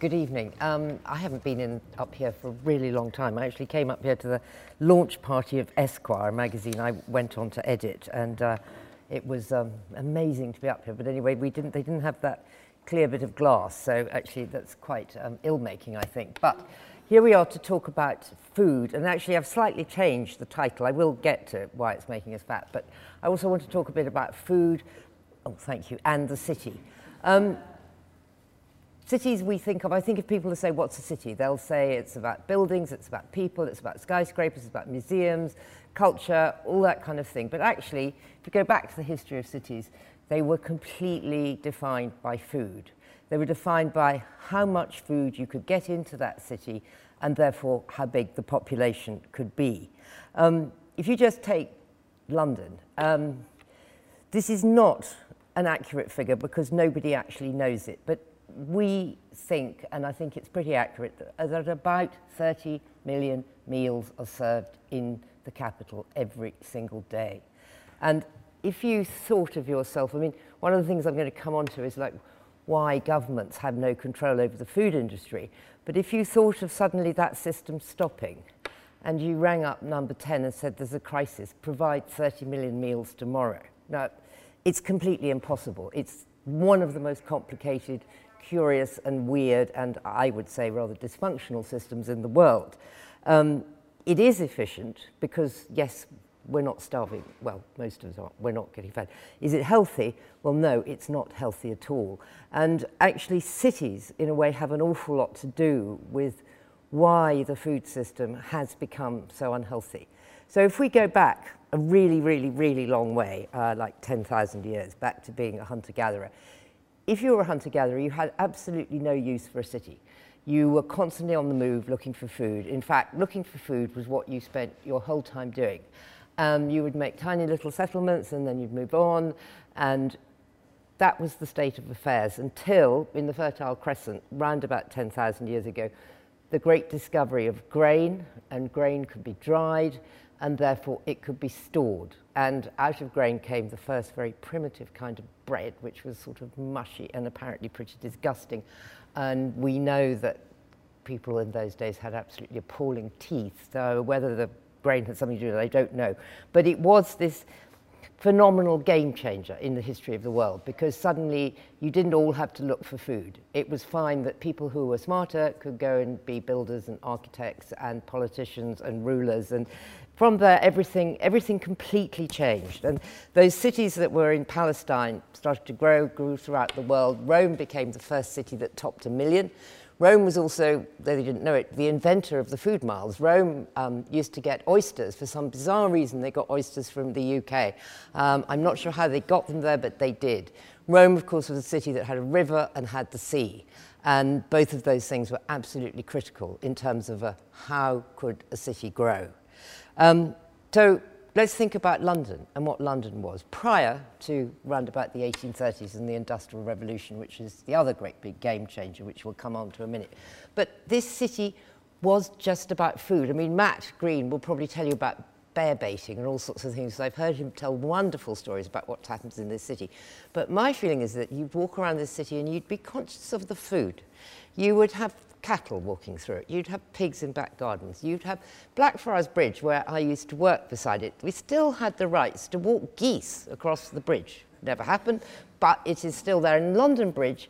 good evening. Um, I haven't been in up here for a really long time. I actually came up here to the launch party of Esquire, a magazine I went on to edit, and uh, it was um, amazing to be up here. But anyway, we didn't, they didn't have that clear bit of glass, so actually that's quite um, ill-making, I think. But here we are to talk about food, and actually I've slightly changed the title. I will get to why it's making us fat, but I also want to talk a bit about food, oh, thank you, and the city. Um, cities we think of, I think if people say, what's a city? They'll say it's about buildings, it's about people, it's about skyscrapers, it's about museums, culture, all that kind of thing. But actually, if you go back to the history of cities, they were completely defined by food. They were defined by how much food you could get into that city and therefore how big the population could be. Um, if you just take London, um, this is not an accurate figure because nobody actually knows it, but we think, and I think it's pretty accurate, that, about 30 million meals are served in the capital every single day. And if you thought of yourself, I mean, one of the things I'm going to come on to is like why governments have no control over the food industry. But if you thought of suddenly that system stopping and you rang up number 10 and said there's a crisis, provide 30 million meals tomorrow. Now, it's completely impossible. It's one of the most complicated, curious and weird and I would say rather dysfunctional systems in the world. Um, it is efficient because, yes, we're not starving. Well, most of us aren't. We're not getting fat. Is it healthy? Well, no, it's not healthy at all. And actually, cities, in a way, have an awful lot to do with why the food system has become so unhealthy. So if we go back a really, really, really long way, uh, like 10,000 years, back to being a hunter-gatherer, if you were a hunter-gatherer, you had absolutely no use for a city. You were constantly on the move looking for food. In fact, looking for food was what you spent your whole time doing. Um, you would make tiny little settlements and then you'd move on. And that was the state of affairs until, in the Fertile Crescent, round about 10,000 years ago, the great discovery of grain, and grain could be dried, and therefore it could be stored. And out of grain came the first very primitive kind of bread, which was sort of mushy and apparently pretty disgusting. And we know that people in those days had absolutely appalling teeth. So whether the brain had something to do with it, I don't know. But it was this phenomenal game changer in the history of the world because suddenly you didn't all have to look for food. It was fine that people who were smarter could go and be builders and architects and politicians and rulers and from there everything everything completely changed and those cities that were in Palestine started to grow grew throughout the world Rome became the first city that topped a million Rome was also, though they didn't know it, the inventor of the food miles. Rome um, used to get oysters. For some bizarre reason, they got oysters from the UK. Um, I'm not sure how they got them there, but they did. Rome, of course, was a city that had a river and had the sea. And both of those things were absolutely critical in terms of uh, how could a city grow. Um, so let's think about London and what London was prior to round about the 1830s and the Industrial Revolution, which is the other great big game changer, which we'll come on to a minute. But this city was just about food. I mean, Matt Green will probably tell you about bear baiting and all sorts of things. I've heard him tell wonderful stories about what happens in this city. But my feeling is that you'd walk around this city and you'd be conscious of the food. You would have cattle walking through it. You'd have pigs in back gardens. You'd have Blackfriars Bridge, where I used to work beside it. We still had the rights to walk geese across the bridge. Never happened, but it is still there. In London Bridge,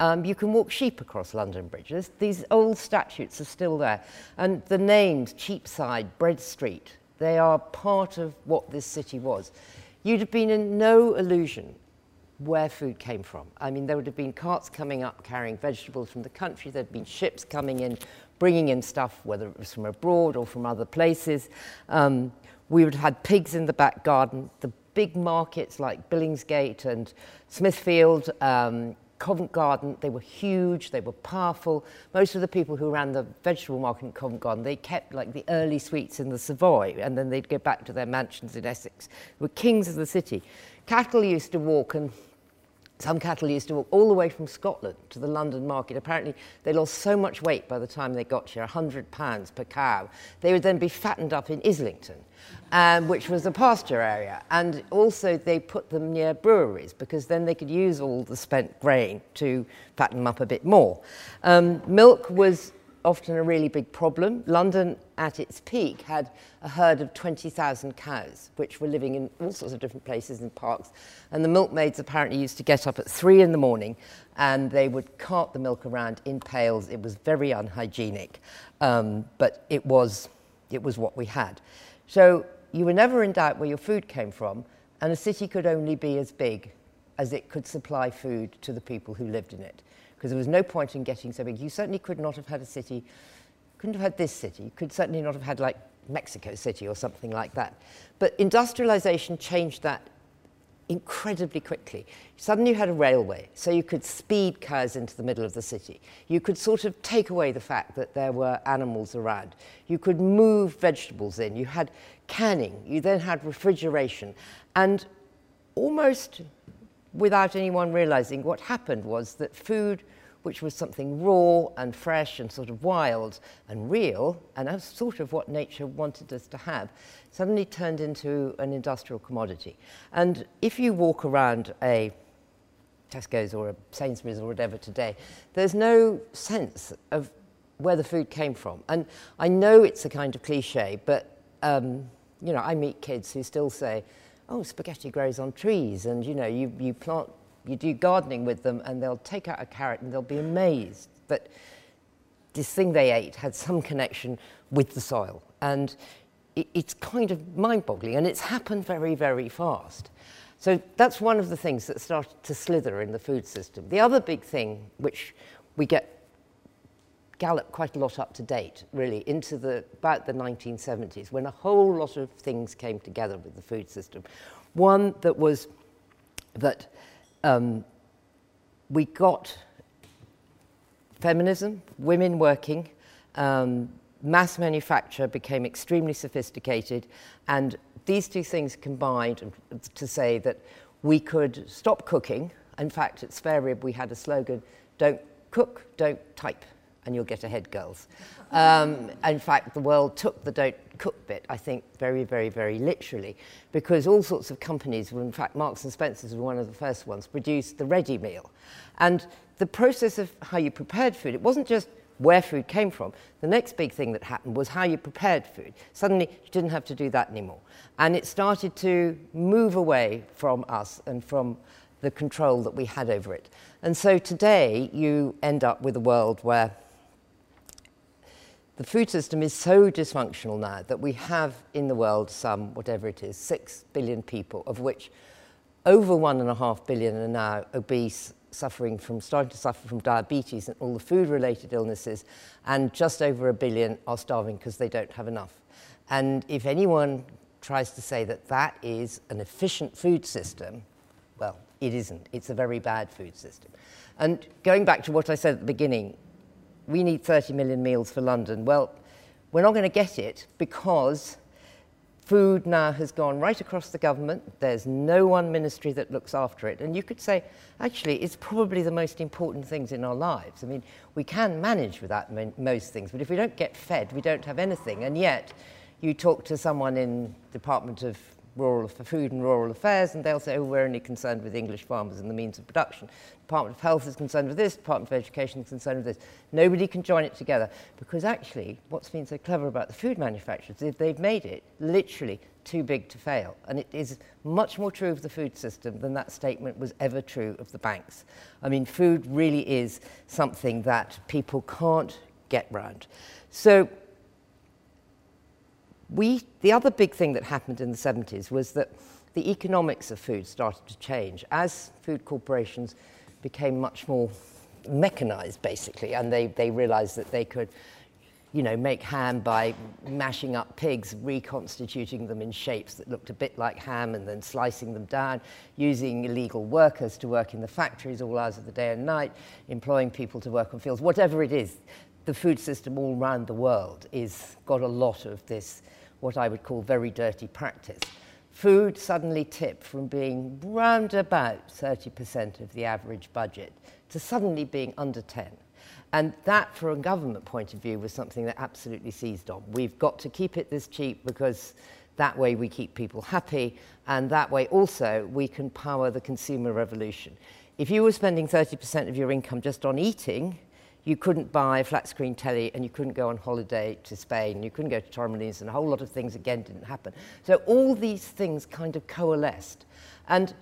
um, you can walk sheep across London Bridge. There's, these old statutes are still there. And the names, Cheapside, Bread Street, they are part of what this city was. You'd have been in no illusion where food came from. I mean, there would have been carts coming up carrying vegetables from the country, there'd been ships coming in, bringing in stuff, whether it was from abroad or from other places. Um, we would have had pigs in the back garden, the big markets like Billingsgate and Smithfield, um, Covent Garden, they were huge, they were powerful. Most of the people who ran the vegetable market in Covent Garden, they kept like the early suites in the Savoy and then they'd go back to their mansions in Essex. They were kings of the city. Cattle used to walk and Some cattle used to walk all the way from Scotland to the London market. Apparently, they lost so much weight by the time they got here 100 pounds per cow. They would then be fattened up in Islington, um, which was a pasture area. And also, they put them near breweries because then they could use all the spent grain to fatten them up a bit more. Um, milk was often a really big problem. London, at its peak, had a herd of 20,000 cows, which were living in all sorts of different places in parks. And the milkmaids apparently used to get up at three in the morning and they would cart the milk around in pails. It was very unhygienic, um, but it was, it was what we had. So you were never in doubt where your food came from, and a city could only be as big as it could supply food to the people who lived in it because there was no point in getting so big. You certainly could not have had a city, couldn't have had this city, you could certainly not have had like Mexico City or something like that. But industrialization changed that incredibly quickly. Suddenly you had a railway, so you could speed cars into the middle of the city. You could sort of take away the fact that there were animals around. You could move vegetables in. You had canning. You then had refrigeration. And almost without anyone realizing what happened was that food which was something raw and fresh and sort of wild and real, and that's sort of what nature wanted us to have, suddenly turned into an industrial commodity. And if you walk around a Tesco's or a Sainsbury's or whatever today, there's no sense of where the food came from. And I know it's a kind of cliche, but um, you know, I meet kids who still say, oh, spaghetti grows on trees, and you know, you, you plant, you do gardening with them, and they'll take out a carrot and they'll be amazed that this thing they ate had some connection with the soil. And it, it's kind of mind boggling, and it's happened very, very fast. So that's one of the things that started to slither in the food system. The other big thing, which we get gallop quite a lot up to date, really, into the, about the 1970s, when a whole lot of things came together with the food system. One that was that um, we got feminism, women working, um, mass manufacture became extremely sophisticated, and these two things combined to say that we could stop cooking. In fact, at Spare Rib, we had a slogan don't cook, don't type and you'll get ahead, girls. Um, in fact, the world took the don't cook bit, I think, very, very, very literally, because all sorts of companies, in fact, Marks and Spencer's were one of the first ones, produced the ready meal. And the process of how you prepared food, it wasn't just where food came from. The next big thing that happened was how you prepared food. Suddenly, you didn't have to do that anymore. And it started to move away from us and from the control that we had over it. And so today, you end up with a world where the food system is so dysfunctional now that we have in the world some, whatever it is, six billion people, of which over one and a half billion are now obese, suffering from, starting to suffer from diabetes and all the food related illnesses, and just over a billion are starving because they don't have enough. And if anyone tries to say that that is an efficient food system, well, it isn't. It's a very bad food system. And going back to what I said at the beginning, we need 30 million meals for London. Well, we're not going to get it because food now has gone right across the government. There's no one ministry that looks after it. And you could say, actually, it's probably the most important things in our lives. I mean, we can manage without most things, but if we don't get fed, we don't have anything. And yet, you talk to someone in Department of rural food and rural affairs, and they'll say, oh, we're only concerned with English farmers and the means of production. Department of Health is concerned with this, Department of Education is concerned with this. Nobody can join it together because actually what's been so clever about the food manufacturers is they've made it literally too big to fail. And it is much more true of the food system than that statement was ever true of the banks. I mean, food really is something that people can't get round. So we, the other big thing that happened in the 70s was that the economics of food started to change as food corporations became much more mechanized, basically, and they, they realized that they could you know, make ham by mashing up pigs, reconstituting them in shapes that looked a bit like ham and then slicing them down, using illegal workers to work in the factories all hours of the day and night, employing people to work on fields, whatever it is, the food system all around the world is got a lot of this what I would call very dirty practice. food suddenly tipped from being round about 30% of the average budget to suddenly being under 10. And that, from a government point of view, was something that absolutely seized on. We've got to keep it this cheap because that way we keep people happy, and that way also we can power the consumer revolution. If you were spending 30% of your income just on eating, you couldn't buy a flat screen telly and you couldn't go on holiday to Spain, you couldn't go to Torremolinos, and a whole lot of things again didn't happen. So all these things kind of coalesced. And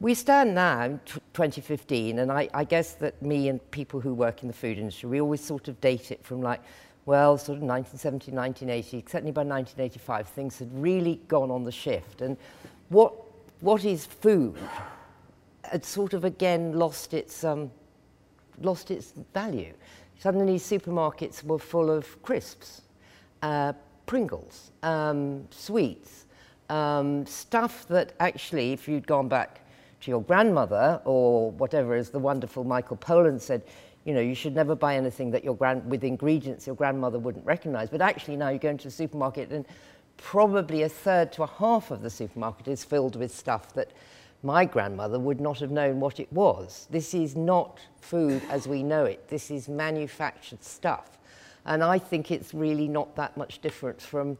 we stand now in 2015, and I, I guess that me and people who work in the food industry, we always sort of date it from like, well, sort of 1970, 1980, certainly by 1985, things had really gone on the shift. And what, what is food had sort of again lost its um, lost its value. Suddenly supermarkets were full of crisps, uh, Pringles, um, sweets, um, stuff that actually, if you'd gone back to your grandmother or whatever, as the wonderful Michael Pollan said, you know, you should never buy anything that your grand with ingredients your grandmother wouldn't recognize. But actually now you go into a supermarket and probably a third to a half of the supermarket is filled with stuff that my grandmother would not have known what it was. This is not food as we know it. This is manufactured stuff. And I think it's really not that much different from,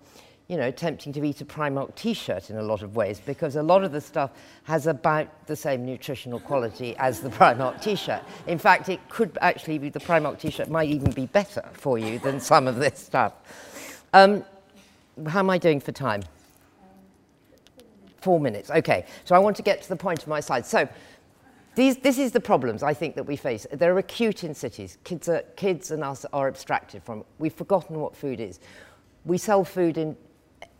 you know, attempting to eat a Primark t-shirt in a lot of ways because a lot of the stuff has about the same nutritional quality as the Primark t-shirt. In fact, it could actually be the Primark t-shirt might even be better for you than some of this stuff. Um, how am I doing for time? Four minutes, okay. So I want to get to the point of my slide. So these, this is the problems I think that we face. They're acute in cities. Kids, are, kids and us are abstracted from. We've forgotten what food is. We sell food in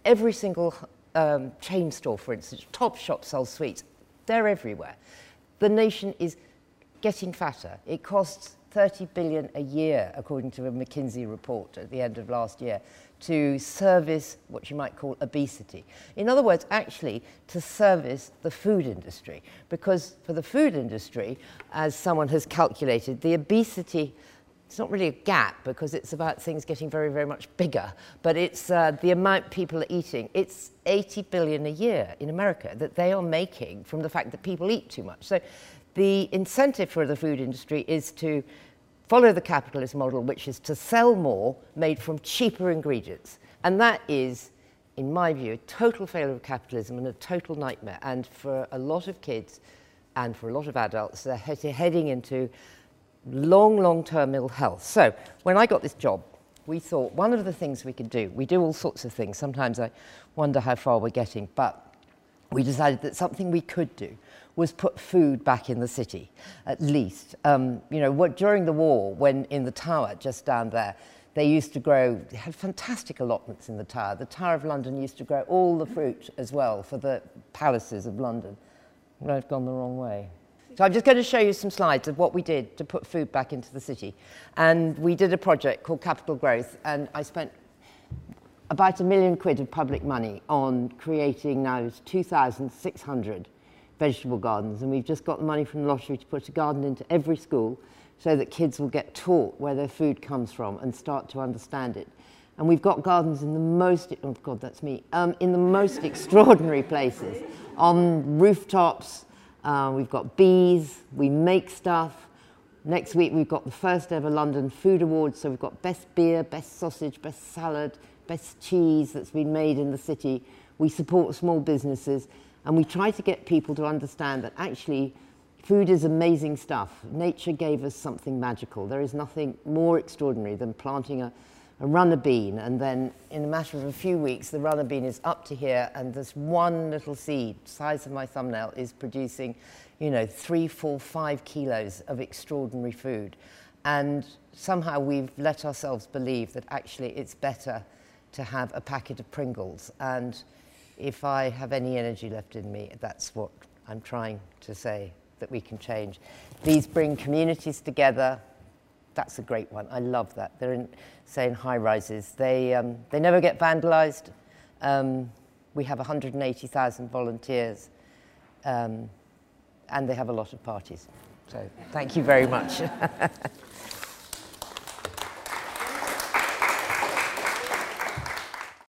every single um, chain store, for instance. Top Shop sells sweets. They're everywhere. The nation is getting fatter. It costs 30 billion a year, according to a McKinsey report at the end of last year, to service what you might call obesity. In other words, actually to service the food industry. Because for the food industry, as someone has calculated, the obesity it's not really a gap because it's about things getting very, very much bigger, but it's uh, the amount people are eating. It's 80 billion a year in America that they are making from the fact that people eat too much. So the incentive for the food industry is to follow the capitalist model, which is to sell more made from cheaper ingredients. And that is, in my view, a total failure of capitalism and a total nightmare. And for a lot of kids and for a lot of adults, they're he heading into long, long-term ill health. So when I got this job, we thought one of the things we could do, we do all sorts of things. Sometimes I wonder how far we're getting, but we decided that something we could do was put food back in the city, at least. Um, you know, what, during the war, when in the tower just down there, they used to grow, they had fantastic allotments in the tower. The Tower of London used to grow all the fruit as well for the palaces of London. I've gone the wrong way. So I'm just going to show you some slides of what we did to put food back into the city. And we did a project called Capital Growth, and I spent about a million quid of public money on creating now 2,600 vegetable gardens, and we've just got the money from the lottery to put a garden into every school so that kids will get taught where their food comes from and start to understand it. And we've got gardens in the most, oh God, that's me, um, in the most extraordinary places. On rooftops, uh, we've got bees, we make stuff. Next week we've got the first ever London Food Awards, so we've got best beer, best sausage, best salad, best cheese that's been made in the city. We support small businesses. And we try to get people to understand that actually food is amazing stuff. Nature gave us something magical. There is nothing more extraordinary than planting a, a runner bean and then in a matter of a few weeks the runner bean is up to here and this one little seed, size of my thumbnail, is producing, you know, three, four, five kilos of extraordinary food. And somehow we've let ourselves believe that actually it's better to have a packet of Pringles and if I have any energy left in me, that's what I'm trying to say that we can change. These bring communities together. That's a great one. I love that. They're in, say, in high rises. They, um, they never get vandalized. Um, we have 180,000 volunteers, um, and they have a lot of parties. So thank you very much.